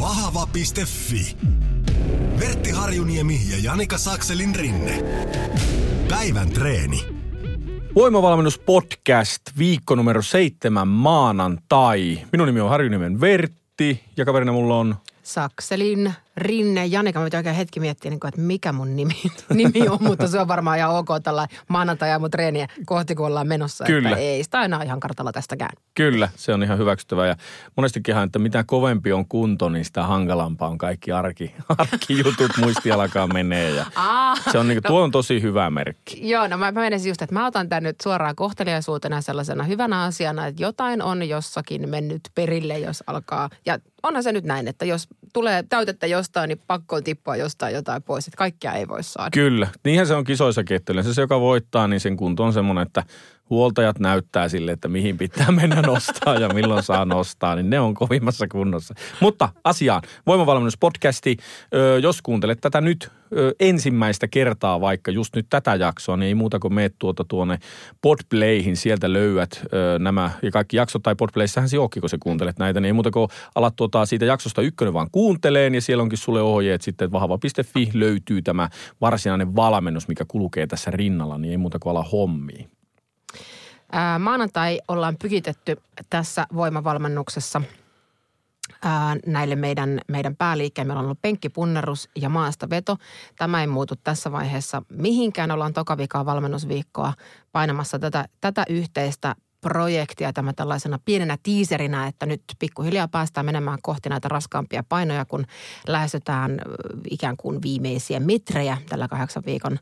vahva.fi. Vertti Harjuniemi ja Janika Sakselin rinne. Päivän treeni. Voimavalmennus podcast, viikko numero seitsemän maanantai. Minun nimi on Harjuniemen Vertti ja kaverina mulla on Sakselin, Rinne, Janika. Mä oikein hetki miettiä, niin kuin, että mikä mun nimi, nimi on, mutta se on varmaan ihan ok tällä maanantai mun treeniä kohti, kun ollaan menossa. Kyllä. Että ei sitä aina ihan kartalla tästäkään. Kyllä, se on ihan hyväksyttävää. Ja monestikinhan, että mitä kovempi on kunto, niin sitä hankalampaa on kaikki arki, arkijutut muistialakaan menee. Ja Aa, se on niin kuin, tuo on tosi hyvä merkki. Joo, no mä, mä menisin just, että mä otan tämän nyt suoraan kohteliaisuutena sellaisena hyvänä asiana, että jotain on jossakin mennyt perille, jos alkaa. Ja onhan se nyt näin, että jos tulee täytettä jostain, niin pakko tippua jostain jotain pois, että kaikkea ei voi saada. Kyllä, niinhän se on kisoissakin, että se, joka voittaa, niin sen kunto on semmoinen, että huoltajat näyttää sille, että mihin pitää mennä nostaa ja milloin saa nostaa, niin ne on kovimmassa kunnossa. Mutta asiaan, voimavalmennuspodcasti, jos kuuntelet tätä nyt ensimmäistä kertaa vaikka just nyt tätä jaksoa, niin ei muuta kuin meet tuota tuonne Podplayhin, sieltä löydät ö, nämä ja kaikki jaksot, tai Podplayssähän se onkin, kun sä kuuntelet näitä, niin ei muuta kuin alat tuota siitä jaksosta ykkönen vaan kuunteleen. Ja siellä onkin sulle ohjeet sitten, että vahva.fi löytyy tämä varsinainen valmennus, mikä kulkee tässä rinnalla, niin ei muuta kuin ala hommiin. Ää, maanantai ollaan pykitetty tässä voimavalmennuksessa ää, näille meidän, meidän pääliikkeen. Meillä on ollut penkkipunnerus ja maastaveto. Tämä ei muutu tässä vaiheessa mihinkään. Ollaan tokavikaa valmennusviikkoa painamassa tätä, tätä yhteistä projektia tämä tällaisena pienenä tiiserinä, että nyt pikkuhiljaa päästään menemään kohti näitä raskaampia painoja, kun lähestytään ikään kuin viimeisiä metrejä tällä kahdeksan viikon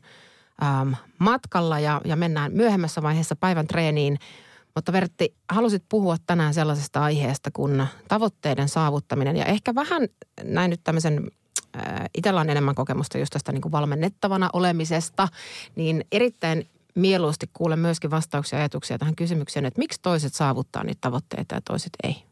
äm, matkalla ja, ja mennään myöhemmässä vaiheessa päivän treeniin. Mutta Vertti, halusit puhua tänään sellaisesta aiheesta kuin tavoitteiden saavuttaminen ja ehkä vähän näin nyt tämmöisen äh, itsellä on enemmän kokemusta just tästä niin kuin valmennettavana olemisesta, niin erittäin mieluusti kuulen myöskin vastauksia ja ajatuksia tähän kysymykseen, että miksi toiset saavuttaa niitä tavoitteita ja toiset ei.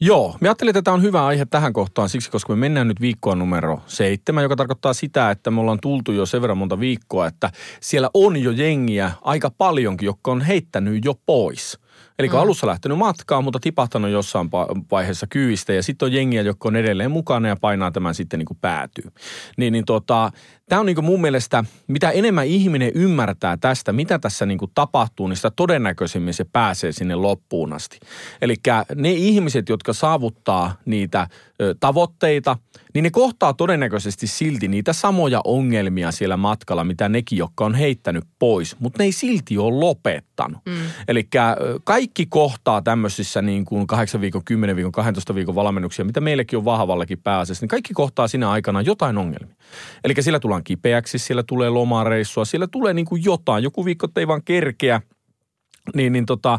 Joo, mä ajattelin, että tämä on hyvä aihe tähän kohtaan siksi, koska me mennään nyt viikkoon numero seitsemän, joka tarkoittaa sitä, että me ollaan tultu jo sen verran monta viikkoa, että siellä on jo jengiä aika paljonkin, jotka on heittänyt jo pois. Eli mm. alussa lähtenyt matkaan, mutta tipahtanut jossain vaiheessa kyvistä ja sitten on jengiä, jotka on edelleen mukana ja painaa tämän sitten niin kuin päätyy. Niin, niin tota, tämä on niin kuin mun mielestä, mitä enemmän ihminen ymmärtää tästä, mitä tässä niin kuin tapahtuu, niin sitä todennäköisemmin se pääsee sinne loppuun asti. Eli ne ihmiset, jotka saavuttaa niitä ö, tavoitteita, niin ne kohtaa todennäköisesti silti niitä samoja ongelmia siellä matkalla, mitä nekin, jotka on heittänyt pois, mutta ne ei silti ole lopettanut. Mm. Eli kaikki kohtaa tämmöisissä niin kuin 8 viikon, 10 viikon, 12 viikon valmennuksia, mitä meillekin on vahvallakin pääasiassa, niin kaikki kohtaa siinä aikana jotain ongelmia. Eli siellä tullaan kipeäksi, siellä tulee lomareissua, siellä tulee niin kuin jotain. Joku viikko ei vaan kerkeä, niin, niin tota,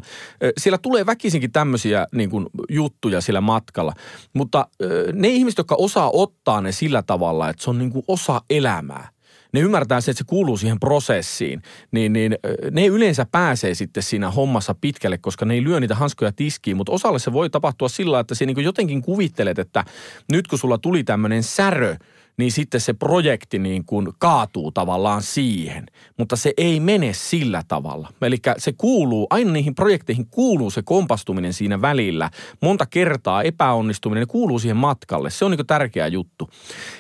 siellä tulee väkisinkin tämmöisiä niin kuin, juttuja sillä matkalla. Mutta ne ihmiset, jotka osaa ottaa ne sillä tavalla, että se on niin kuin osa elämää, ne ymmärtää se, että se kuuluu siihen prosessiin, niin, niin ne yleensä pääsee sitten siinä hommassa pitkälle, koska ne ei lyö niitä hanskoja tiskiin, mutta osalle se voi tapahtua sillä, että se niin jotenkin kuvittelet, että nyt kun sulla tuli tämmöinen särö, niin sitten se projekti niin kuin kaatuu tavallaan siihen. Mutta se ei mene sillä tavalla. Eli se kuuluu, aina niihin projekteihin kuuluu se kompastuminen siinä välillä. Monta kertaa epäonnistuminen ne kuuluu siihen matkalle. Se on niin kuin tärkeä juttu.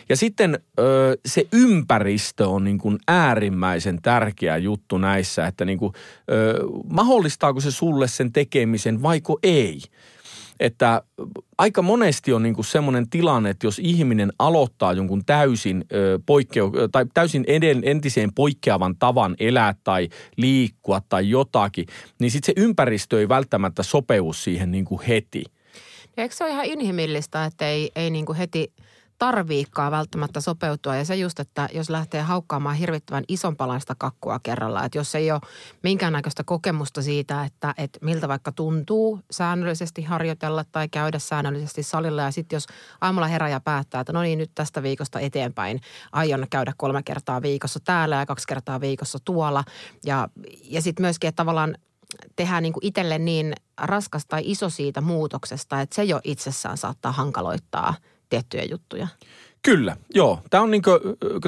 Ja sitten se ympäristö on niin kuin äärimmäisen tärkeä juttu näissä, että niin kuin, mahdollistaako se sulle sen tekemisen vaiko ei että aika monesti on niin semmoinen tilanne, että jos ihminen aloittaa jonkun täysin, ö, poikkeu, tai täysin eden, entiseen poikkeavan tavan elää tai liikkua tai jotakin, niin sitten se ympäristö ei välttämättä sopeu siihen niin heti. Eikö se ole ihan inhimillistä, että ei, ei niin kuin heti tarviikaan välttämättä sopeutua. Ja se just, että jos lähtee haukkaamaan hirvittävän ison palaista kakkua kerralla, että jos ei ole minkäännäköistä kokemusta siitä, että, että miltä vaikka tuntuu säännöllisesti harjoitella tai käydä säännöllisesti salilla. Ja sitten jos aamulla herää ja päättää, että no niin, nyt tästä viikosta eteenpäin aion käydä kolme kertaa viikossa täällä ja kaksi kertaa viikossa tuolla. Ja, ja sitten myöskin, että tavallaan tehdään niin kuin itselle niin raskas tai iso siitä muutoksesta, että se jo itsessään saattaa hankaloittaa tiettyjä juttuja. Kyllä, joo. Tämä on niin kuin,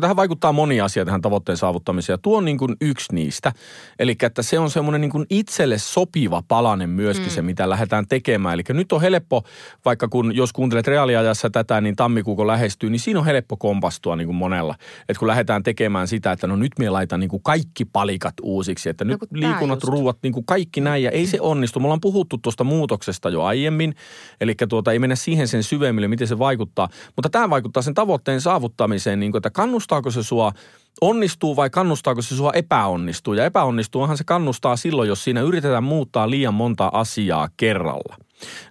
tähän vaikuttaa moni asia tähän tavoitteen saavuttamiseen ja tuo on niin kuin yksi niistä. Eli että se on semmoinen niin kuin itselle sopiva palanen myöskin mm. se, mitä lähdetään tekemään. Eli nyt on helppo, vaikka kun jos kuuntelet reaaliajassa tätä, niin tammikuuko lähestyy, niin siinä on helppo kompastua niin kuin monella. Että kun lähdetään tekemään sitä, että no nyt me laitan niin kuin kaikki palikat uusiksi, että nyt liikunnat, ruuat, niin kuin kaikki näin ja ei se onnistu. Me ollaan puhuttu tuosta muutoksesta jo aiemmin, eli tuota, ei mennä siihen sen syvemmille, miten se vaikuttaa. Mutta tämä vaikuttaa sen tavoitteen saavuttamiseen, niin kuin, että kannustaako se sua onnistuu vai kannustaako se sua epäonnistuu. Ja epäonnistuuhan se kannustaa silloin, jos siinä yritetään muuttaa liian monta asiaa kerralla.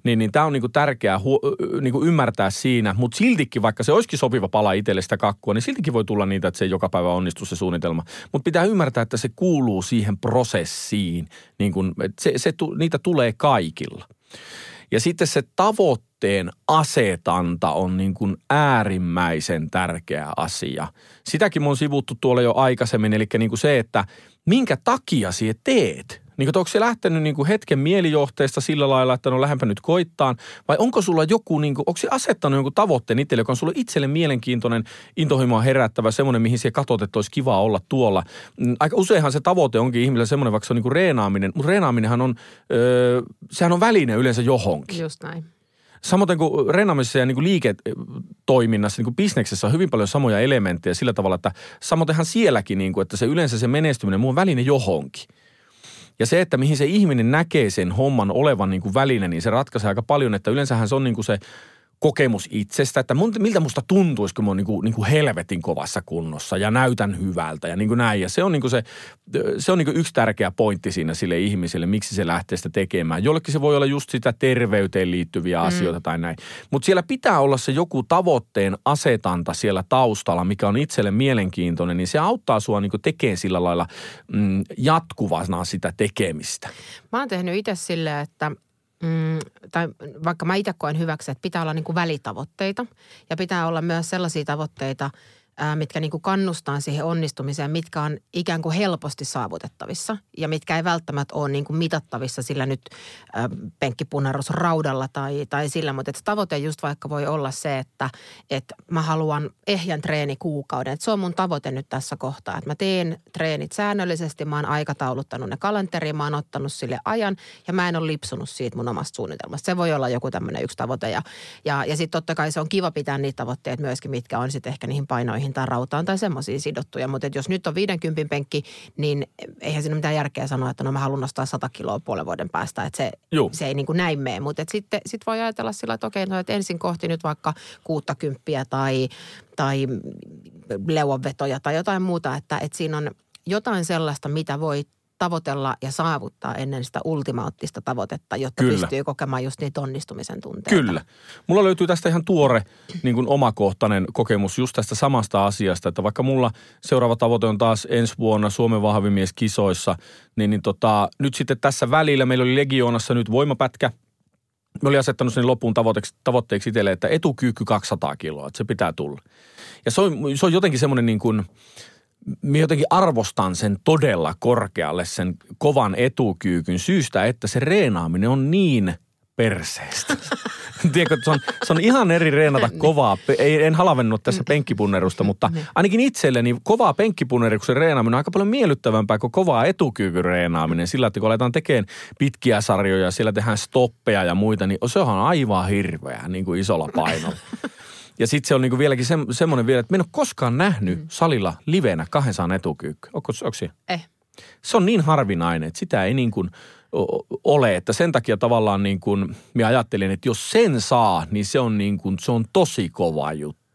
Niin, niin tämä on niinku tärkeää hu, niinku ymmärtää siinä, mutta siltikin, vaikka se olisikin sopiva pala itselle sitä kakkua, niin siltikin voi tulla niitä, että se joka päivä onnistu se suunnitelma. Mutta pitää ymmärtää, että se kuuluu siihen prosessiin, niin kun, se, se, niitä tulee kaikilla. Ja sitten se tavoitteen asetanta on niin kuin äärimmäisen tärkeä asia. Sitäkin on sivuttu tuolla jo aikaisemmin, eli niin kuin se, että minkä takia sinä teet – niin kuin, onko se lähtenyt niin kuin hetken mielijohteesta sillä lailla, että no lähempä nyt koittaan, vai onko sulla joku, niin kuin, onko se asettanut jonkun tavoitteen itselle, joka on sulle itselle mielenkiintoinen, intohimoa herättävä, semmoinen, mihin siellä katsot, että olisi kiva olla tuolla. Mm, aika useinhan se tavoite onkin ihmisellä semmoinen, vaikka se on niin kuin reenaaminen, mutta reenaaminenhan on, öö, sehän on väline yleensä johonkin. Just näin. Samoin kuin reenaamisessa ja niin kuin liiketoiminnassa, niin kuin bisneksessä on hyvin paljon samoja elementtejä sillä tavalla, että samoinhan sielläkin, niin kuin, että se yleensä se menestyminen, muu on väline johonkin. Ja se, että mihin se ihminen näkee sen homman olevan niin kuin väline, niin se ratkaisee aika paljon, että yleensähän se on niin kuin se kokemus itsestä, että mun, miltä musta tuntuisi, kun mä oon niin kuin, niin kuin helvetin kovassa kunnossa ja näytän hyvältä ja niin kuin näin. Ja se on, niin kuin se, se on niin kuin yksi tärkeä pointti siinä sille ihmiselle, miksi se lähtee sitä tekemään. Jollekin se voi olla just sitä terveyteen liittyviä mm. asioita tai näin. Mutta siellä pitää olla se joku tavoitteen asetanta siellä taustalla, mikä on itselle mielenkiintoinen, niin se auttaa sua niin tekemään sillä lailla mm, jatkuvana sitä tekemistä. Mä oon tehnyt itse silleen, että mm, tai vaikka mä itse koen hyväksi, että pitää olla niin kuin välitavoitteita ja pitää olla myös sellaisia tavoitteita – mitkä niin kuin kannustaa siihen onnistumiseen, mitkä on ikään kuin helposti saavutettavissa ja mitkä ei välttämättä ole niin kuin mitattavissa sillä nyt ää, penkkipunnerus raudalla tai, tai sillä, mutta että tavoite just vaikka voi olla se, että, että mä haluan ehjän treeni kuukauden. Että se on mun tavoite nyt tässä kohtaa, että mä teen treenit säännöllisesti, mä oon aikatauluttanut ne kalenteriin, mä oon ottanut sille ajan ja mä en ole lipsunut siitä mun omasta suunnitelmasta. Se voi olla joku tämmöinen yksi tavoite ja, ja, ja sitten totta kai se on kiva pitää niitä tavoitteita myöskin, mitkä on sitten ehkä niihin painoihin reiloihin tai rautaan tai semmoisiin sidottuja. Mutta jos nyt on 50 penkki, niin eihän siinä mitään järkeä sanoa, että no mä haluan nostaa 100 kiloa puolen vuoden päästä. Että se, se ei niin kuin näin mene. Mutta sitten sit voi ajatella sillä, että okei, no, että ensin kohti nyt vaikka 60 tai, tai leuanvetoja tai jotain muuta. Että, että siinä on jotain sellaista, mitä voi tavoitella ja saavuttaa ennen sitä ultimaattista tavoitetta, jotta Kyllä. pystyy kokemaan just niitä onnistumisen tunteita. Kyllä. Mulla löytyy tästä ihan tuore niin kuin omakohtainen kokemus just tästä samasta asiasta, että vaikka mulla seuraava tavoite on taas ensi vuonna Suomen vahvimies kisoissa, niin, niin tota, nyt sitten tässä välillä meillä oli Legioonassa nyt voimapätkä, Mä olin asettanut sen loppuun tavoitteeksi, tavoitteeksi itselle, että etukyykky 200 kiloa, että se pitää tulla. Ja se on, se on jotenkin semmoinen niin kuin – minä jotenkin arvostan sen todella korkealle, sen kovan etukyykyn syystä, että se reenaaminen on niin perseestä. Tiedätkö, se on, se on ihan eri reenata niin. kovaa. Ei, en halavennut tässä mm. penkkipunnerusta, mutta niin. ainakin itselleni kovaa penkkipunneruksen reenaaminen on aika paljon miellyttävämpää kuin kovaa etukyykyn reenaaminen. Sillä, että kun aletaan tekemään pitkiä sarjoja, siellä tehdään stoppeja ja muita, niin se on aivan hirveä niin kuin isolla painolla. Ja sitten se on niinku vieläkin se, semmoinen vielä, että mä en ole koskaan nähnyt mm. salilla livenä 200 etukyykkyä. Onko, onko se? Eh. Se on niin harvinainen, että sitä ei niin kuin ole. Että sen takia tavallaan niin kuin, minä ajattelin, että jos sen saa, niin se on, niin kuin, se on tosi kova juttu.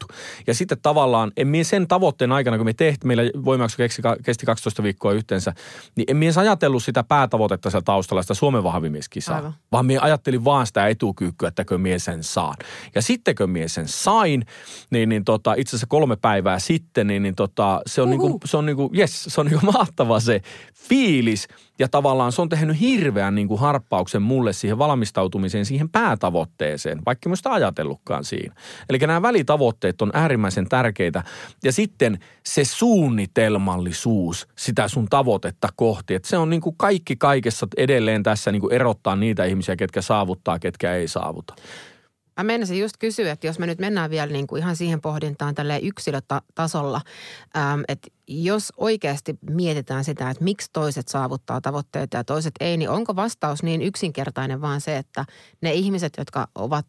Ja sitten tavallaan, en mie sen tavoitteen aikana, kun me tehtiin, meillä voimaksi kesti, kesti 12 viikkoa yhteensä, niin en mie ajatellut sitä päätavoitetta siellä taustalla, sitä Suomen vahvimieskisaa. Aivan. Vaan mie ajattelin vaan sitä etukyykkyä, että kun mie sen saan. Ja sitten kun mie sen sain, niin, niin tota, itse asiassa kolme päivää sitten, niin, niin tota, se on niinku, se on niinku, yes, se on niinku mahtava se fiilis. Ja tavallaan se on tehnyt hirveän niinku harppauksen mulle siihen valmistautumiseen, siihen päätavoitteeseen, vaikka sitä ajatellutkaan siinä. Eli nämä välitavoitteet on äärimmäisen tärkeitä. Ja sitten se suunnitelmallisuus sitä sun tavoitetta kohti, että se on niinku kaikki kaikessa edelleen tässä niinku erottaa niitä ihmisiä, ketkä saavuttaa, ketkä ei saavuta. Mä meinasin just kysyä, että jos me nyt mennään vielä niin kuin ihan siihen pohdintaan tälle yksilötasolla, että jos oikeasti mietitään sitä, että miksi toiset saavuttaa tavoitteita ja toiset ei, niin onko vastaus niin yksinkertainen vaan se, että ne ihmiset, jotka ovat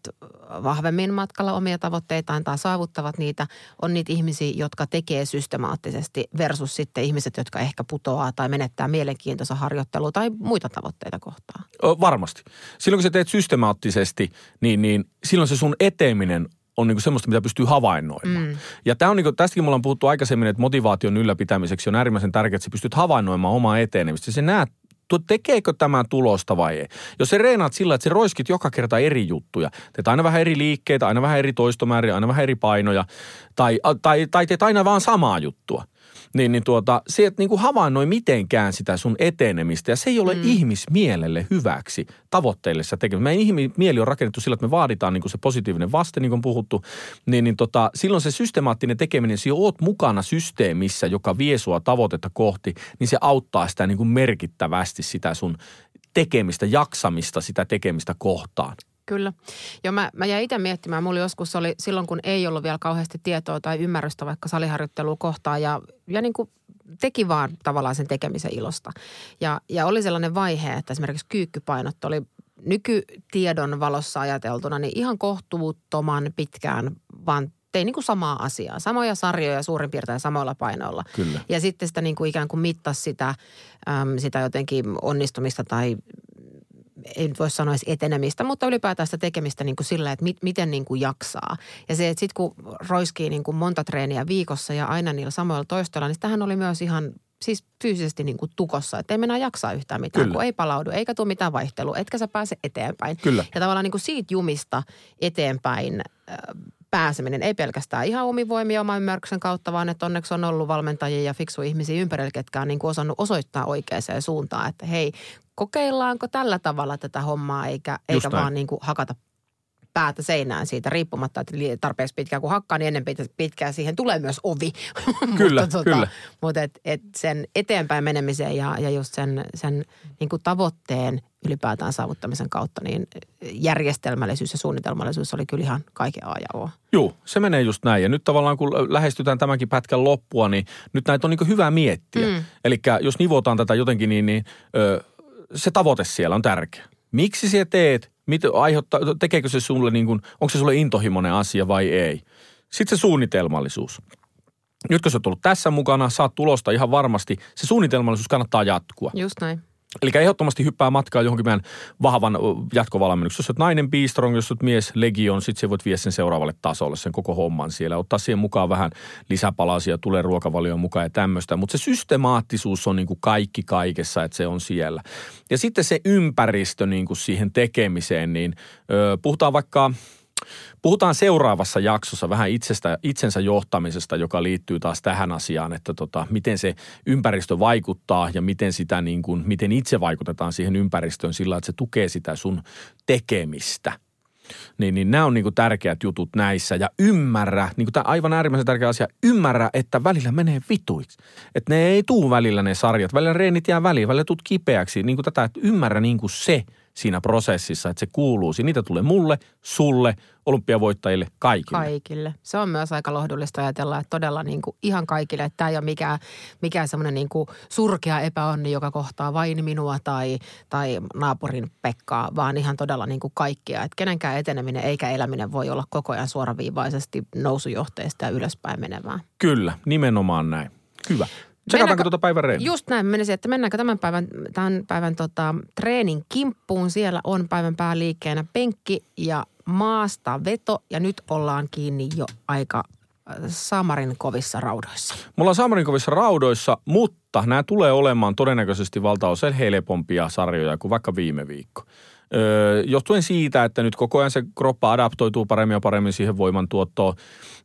vahvemmin matkalla omia tavoitteitaan tai saavuttavat niitä, on niitä ihmisiä, jotka tekee systemaattisesti versus sitten ihmiset, jotka ehkä putoaa tai menettää mielenkiintoista harjoittelua tai muita tavoitteita kohtaan. Varmasti. Silloin kun sä teet systemaattisesti, niin, niin silloin se sun eteeminen on niinku semmoista, mitä pystyy havainnoimaan. Mm. Ja tämä on niinku, tästäkin me ollaan puhuttu aikaisemmin, että motivaation ylläpitämiseksi on äärimmäisen tärkeää, että sä pystyt havainnoimaan omaa etenemistä. Se näet tekeekö tämä tulosta vai ei. Jos se reenaat sillä, että se roiskit joka kerta eri juttuja, teet aina vähän eri liikkeitä, aina vähän eri toistomääriä, aina vähän eri painoja, tai, tai, tai teet aina vaan samaa juttua, niin, niin tuota, se et niinku havainnoi mitenkään sitä sun etenemistä ja se ei ole mm. ihmismielelle hyväksi tavoitteille sä tekemään. Meidän ihmismieli on rakennettu sillä, että me vaaditaan niinku se positiivinen vaste, niin kuin puhuttu, niin, niin tota, silloin se systemaattinen tekeminen, jos oot mukana systeemissä, joka vie sua tavoitetta kohti, niin se auttaa sitä niinku merkittävästi sitä sun tekemistä, jaksamista sitä tekemistä kohtaan. Kyllä. Joo, mä, mä jäin itse miettimään. Mulla joskus oli silloin, kun ei ollut vielä kauheasti tietoa tai ymmärrystä vaikka saliharjoittelua kohtaan ja, ja niin kuin teki vaan tavallaan sen tekemisen ilosta. Ja, ja oli sellainen vaihe, että esimerkiksi kyykkypainot oli nykytiedon valossa ajateltuna niin ihan kohtuuttoman pitkään vaan tein niin kuin samaa asiaa. Samoja sarjoja suurin piirtein samoilla painoilla. Kyllä. Ja sitten sitä niin kuin ikään kuin mittasi sitä, äm, sitä jotenkin onnistumista tai ei nyt voi sanoa edes etenemistä, mutta ylipäätään sitä tekemistä niin kuin sillä, että mit, miten niin kuin jaksaa. Ja se, että sitten kun roiskii niin kuin monta treeniä viikossa ja aina niillä samoilla toistoilla, niin tähän oli myös ihan siis fyysisesti niin kuin tukossa, että ei mennä jaksaa yhtään mitään, Kyllä. kun ei palaudu, eikä tule mitään vaihtelua, etkä sä pääse eteenpäin. Kyllä. Ja tavallaan niin kuin siitä jumista eteenpäin äh, pääseminen, ei pelkästään ihan omin voimia oman ymmärryksen kautta, vaan että onneksi on ollut valmentajia ja fiksuja ihmisiä ympärillä, ketkä on niin kuin osannut osoittaa oikeaan suuntaan, että hei, kokeillaanko tällä tavalla tätä hommaa, eikä, eikä vaan niin kuin hakata päätä seinään siitä riippumatta, että tarpeeksi pitkään kun hakkaa, niin ennen pit- pitkään siihen tulee myös ovi. Kyllä, mutta, tota, kyllä. Mutta et, et sen eteenpäin menemiseen ja, ja just sen, sen niin kuin tavoitteen ylipäätään saavuttamisen kautta, niin järjestelmällisyys ja suunnitelmallisuus oli kyllä ihan kaiken A ja O. Joo, se menee just näin. Ja nyt tavallaan kun lähestytään tämänkin pätkän loppua, niin nyt näitä on niin hyvä miettiä. Mm. Eli jos nivotaan tätä jotenkin, niin, niin ö, se tavoite siellä on tärkeä. Miksi sä teet? Mit, aiheuttaa, tekeekö se sulle, niin kuin, onko se sulle intohimoinen asia vai ei? Sitten se suunnitelmallisuus. Nyt kun sä oot tässä mukana, saat tulosta ihan varmasti. Se suunnitelmallisuus kannattaa jatkua. Just näin. Eli ehdottomasti hyppää matkaa johonkin meidän vahvan jatkovalmennuksen. Jos olet nainen Beastrong, jos olet mies Legion, sitten se voit viedä sen seuraavalle tasolle, sen koko homman siellä. Ottaa siihen mukaan vähän lisäpalasia, tulee ruokavalioon mukaan ja tämmöistä. Mutta se systemaattisuus on niin kuin kaikki kaikessa, että se on siellä. Ja sitten se ympäristö niin kuin siihen tekemiseen, niin ö, puhutaan vaikka Puhutaan seuraavassa jaksossa vähän itsestä, itsensä johtamisesta, joka liittyy taas tähän asiaan, että tota, miten se ympäristö vaikuttaa ja miten, sitä niin kuin, miten itse vaikutetaan siihen ympäristöön sillä, että se tukee sitä sun tekemistä. Niin, niin nämä on niin kuin tärkeät jutut näissä ja ymmärrä, niin kuin tämä aivan äärimmäisen tärkeä asia, ymmärrä, että välillä menee vituiksi. Että ne ei tuu välillä ne sarjat, välillä reenit jää väliin, välillä tuut kipeäksi. Niin kuin tätä, että ymmärrä niin kuin se siinä prosessissa, että se kuuluu. Niitä tulee mulle, sulle, olympiavoittajille, kaikille. Kaikille. Se on myös aika lohdullista ajatella, että todella niin kuin ihan kaikille, että tämä ei ole mikään, mikään semmoinen niin kuin surkea epäonni, joka kohtaa vain minua tai, tai naapurin Pekkaa, vaan ihan todella niin kuin kaikkia. Että kenenkään eteneminen eikä eläminen voi olla koko ajan suoraviivaisesti nousujohteista ja ylöspäin menevää. Kyllä, nimenomaan näin. Hyvä. Tsekataanko tuota päivän reeniä? Just näin, menisin, että mennäänkö tämän päivän, tämän päivän tota, treenin kimppuun. Siellä on päivän pääliikkeenä penkki ja maasta veto ja nyt ollaan kiinni jo aika Samarin kovissa raudoissa? Mulla on Samarin kovissa raudoissa, mutta nämä tulee olemaan todennäköisesti valtaosa helpompia sarjoja kuin vaikka viime viikko. Johtuen siitä, että nyt koko ajan se kroppa adaptoituu paremmin ja paremmin siihen voimantuottoon,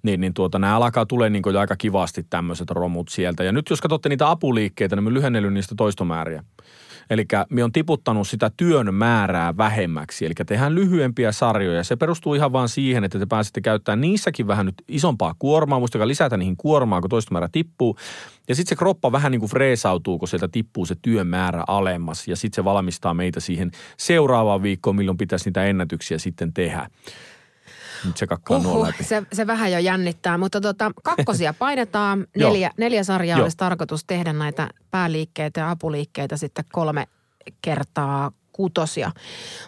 niin, niin tuota, nämä alkaa tulee niin aika kivasti tämmöiset romut sieltä. Ja nyt jos katsotte niitä apuliikkeitä, niin mä lyhennellyt niistä toistomääriä. Eli me on tiputtanut sitä työn määrää vähemmäksi. Eli tehdään lyhyempiä sarjoja. Se perustuu ihan vaan siihen, että te pääsette käyttämään niissäkin vähän nyt isompaa kuormaa. Muistakaa lisätä niihin kuormaa, kun toista määrä tippuu. Ja sitten se kroppa vähän niin kuin freesautuu, kun sieltä tippuu se työn määrä alemmas. Ja sitten se valmistaa meitä siihen seuraavaan viikkoon, milloin pitäisi niitä ennätyksiä sitten tehdä. Nyt se kakkaa Uhuh, läpi. Se, se vähän jo jännittää, mutta tota, kakkosia painetaan. neljä, neljä sarjaa olisi tarkoitus tehdä näitä pääliikkeitä ja apuliikkeitä sitten kolme kertaa kutosia.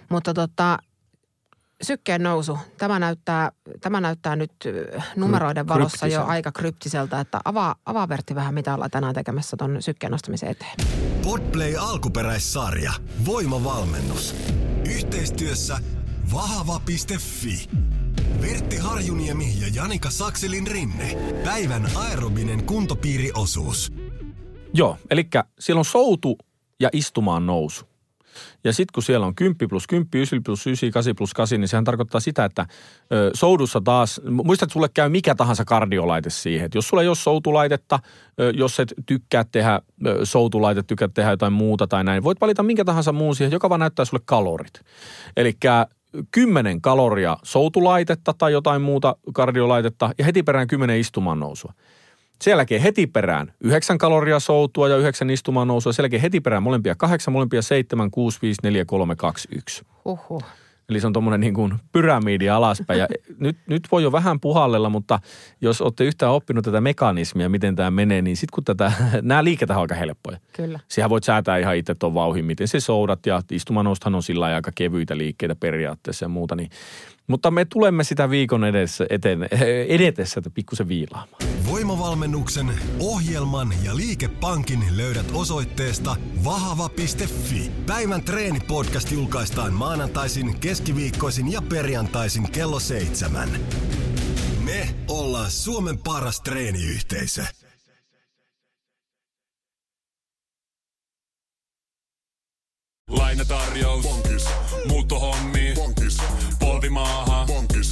Mutta tota, sykkeen nousu, tämä näyttää, tämä näyttää nyt numeroiden valossa jo aika kryptiseltä, että avaa, avaa Vertti vähän, mitä ollaan tänään tekemässä tuon sykkeen nostamisen eteen. Podplay alkuperäissarja. Voimavalmennus. Yhteistyössä vahva.fi. Vertti Harjuniemi ja Janika Sakselin rinne. Päivän aerobinen kuntopiiriosuus. Joo, eli siellä on soutu ja istumaan nousu. Ja sitten kun siellä on 10 plus 10, 9 plus 9, 8 plus 8, niin sehän tarkoittaa sitä, että ö, soudussa taas, muista, että sulle käy mikä tahansa kardiolaite siihen. Et jos sulla ei ole soutulaitetta, ö, jos et tykkää tehdä ö, soutulaite, tykkää tehdä jotain muuta tai näin, voit valita minkä tahansa muun siihen, joka vaan näyttää sulle kalorit. Eli 10 kaloria soutulaitetta tai jotain muuta kardiolaitetta ja heti perään 10 istumaan nousua. Sen jälkeen heti perään 9 kaloria soutua ja 9 istumaan nousua. Sen jälkeen heti perään molempia 8, molempia 7, 6, 5, 4, 3, 2, 1. Uhuh. Eli se on tuommoinen niin kuin pyramidi alaspäin. Ja nyt, nyt voi jo vähän puhallella, mutta jos olette yhtään oppinut tätä mekanismia, miten tämä menee, niin sitten kun tätä, nämä liiket on aika helppoja. Kyllä. Siihen voit säätää ihan itse tuon vauhin, miten se soudat ja istumanoustahan on sillä aika kevyitä liikkeitä periaatteessa ja muuta. Niin mutta me tulemme sitä viikon edessä, eten, edetessä pikkusen viilaamaan. Voimavalmennuksen, ohjelman ja liikepankin löydät osoitteesta vahava.fi. Päivän treenipodcast julkaistaan maanantaisin, keskiviikkoisin ja perjantaisin kello seitsemän. Me ollaan Suomen paras treeniyhteisö. Lainatarjous. Bonkis. Muuttohommi. Bonkis. Polvimaaha. Bonkis.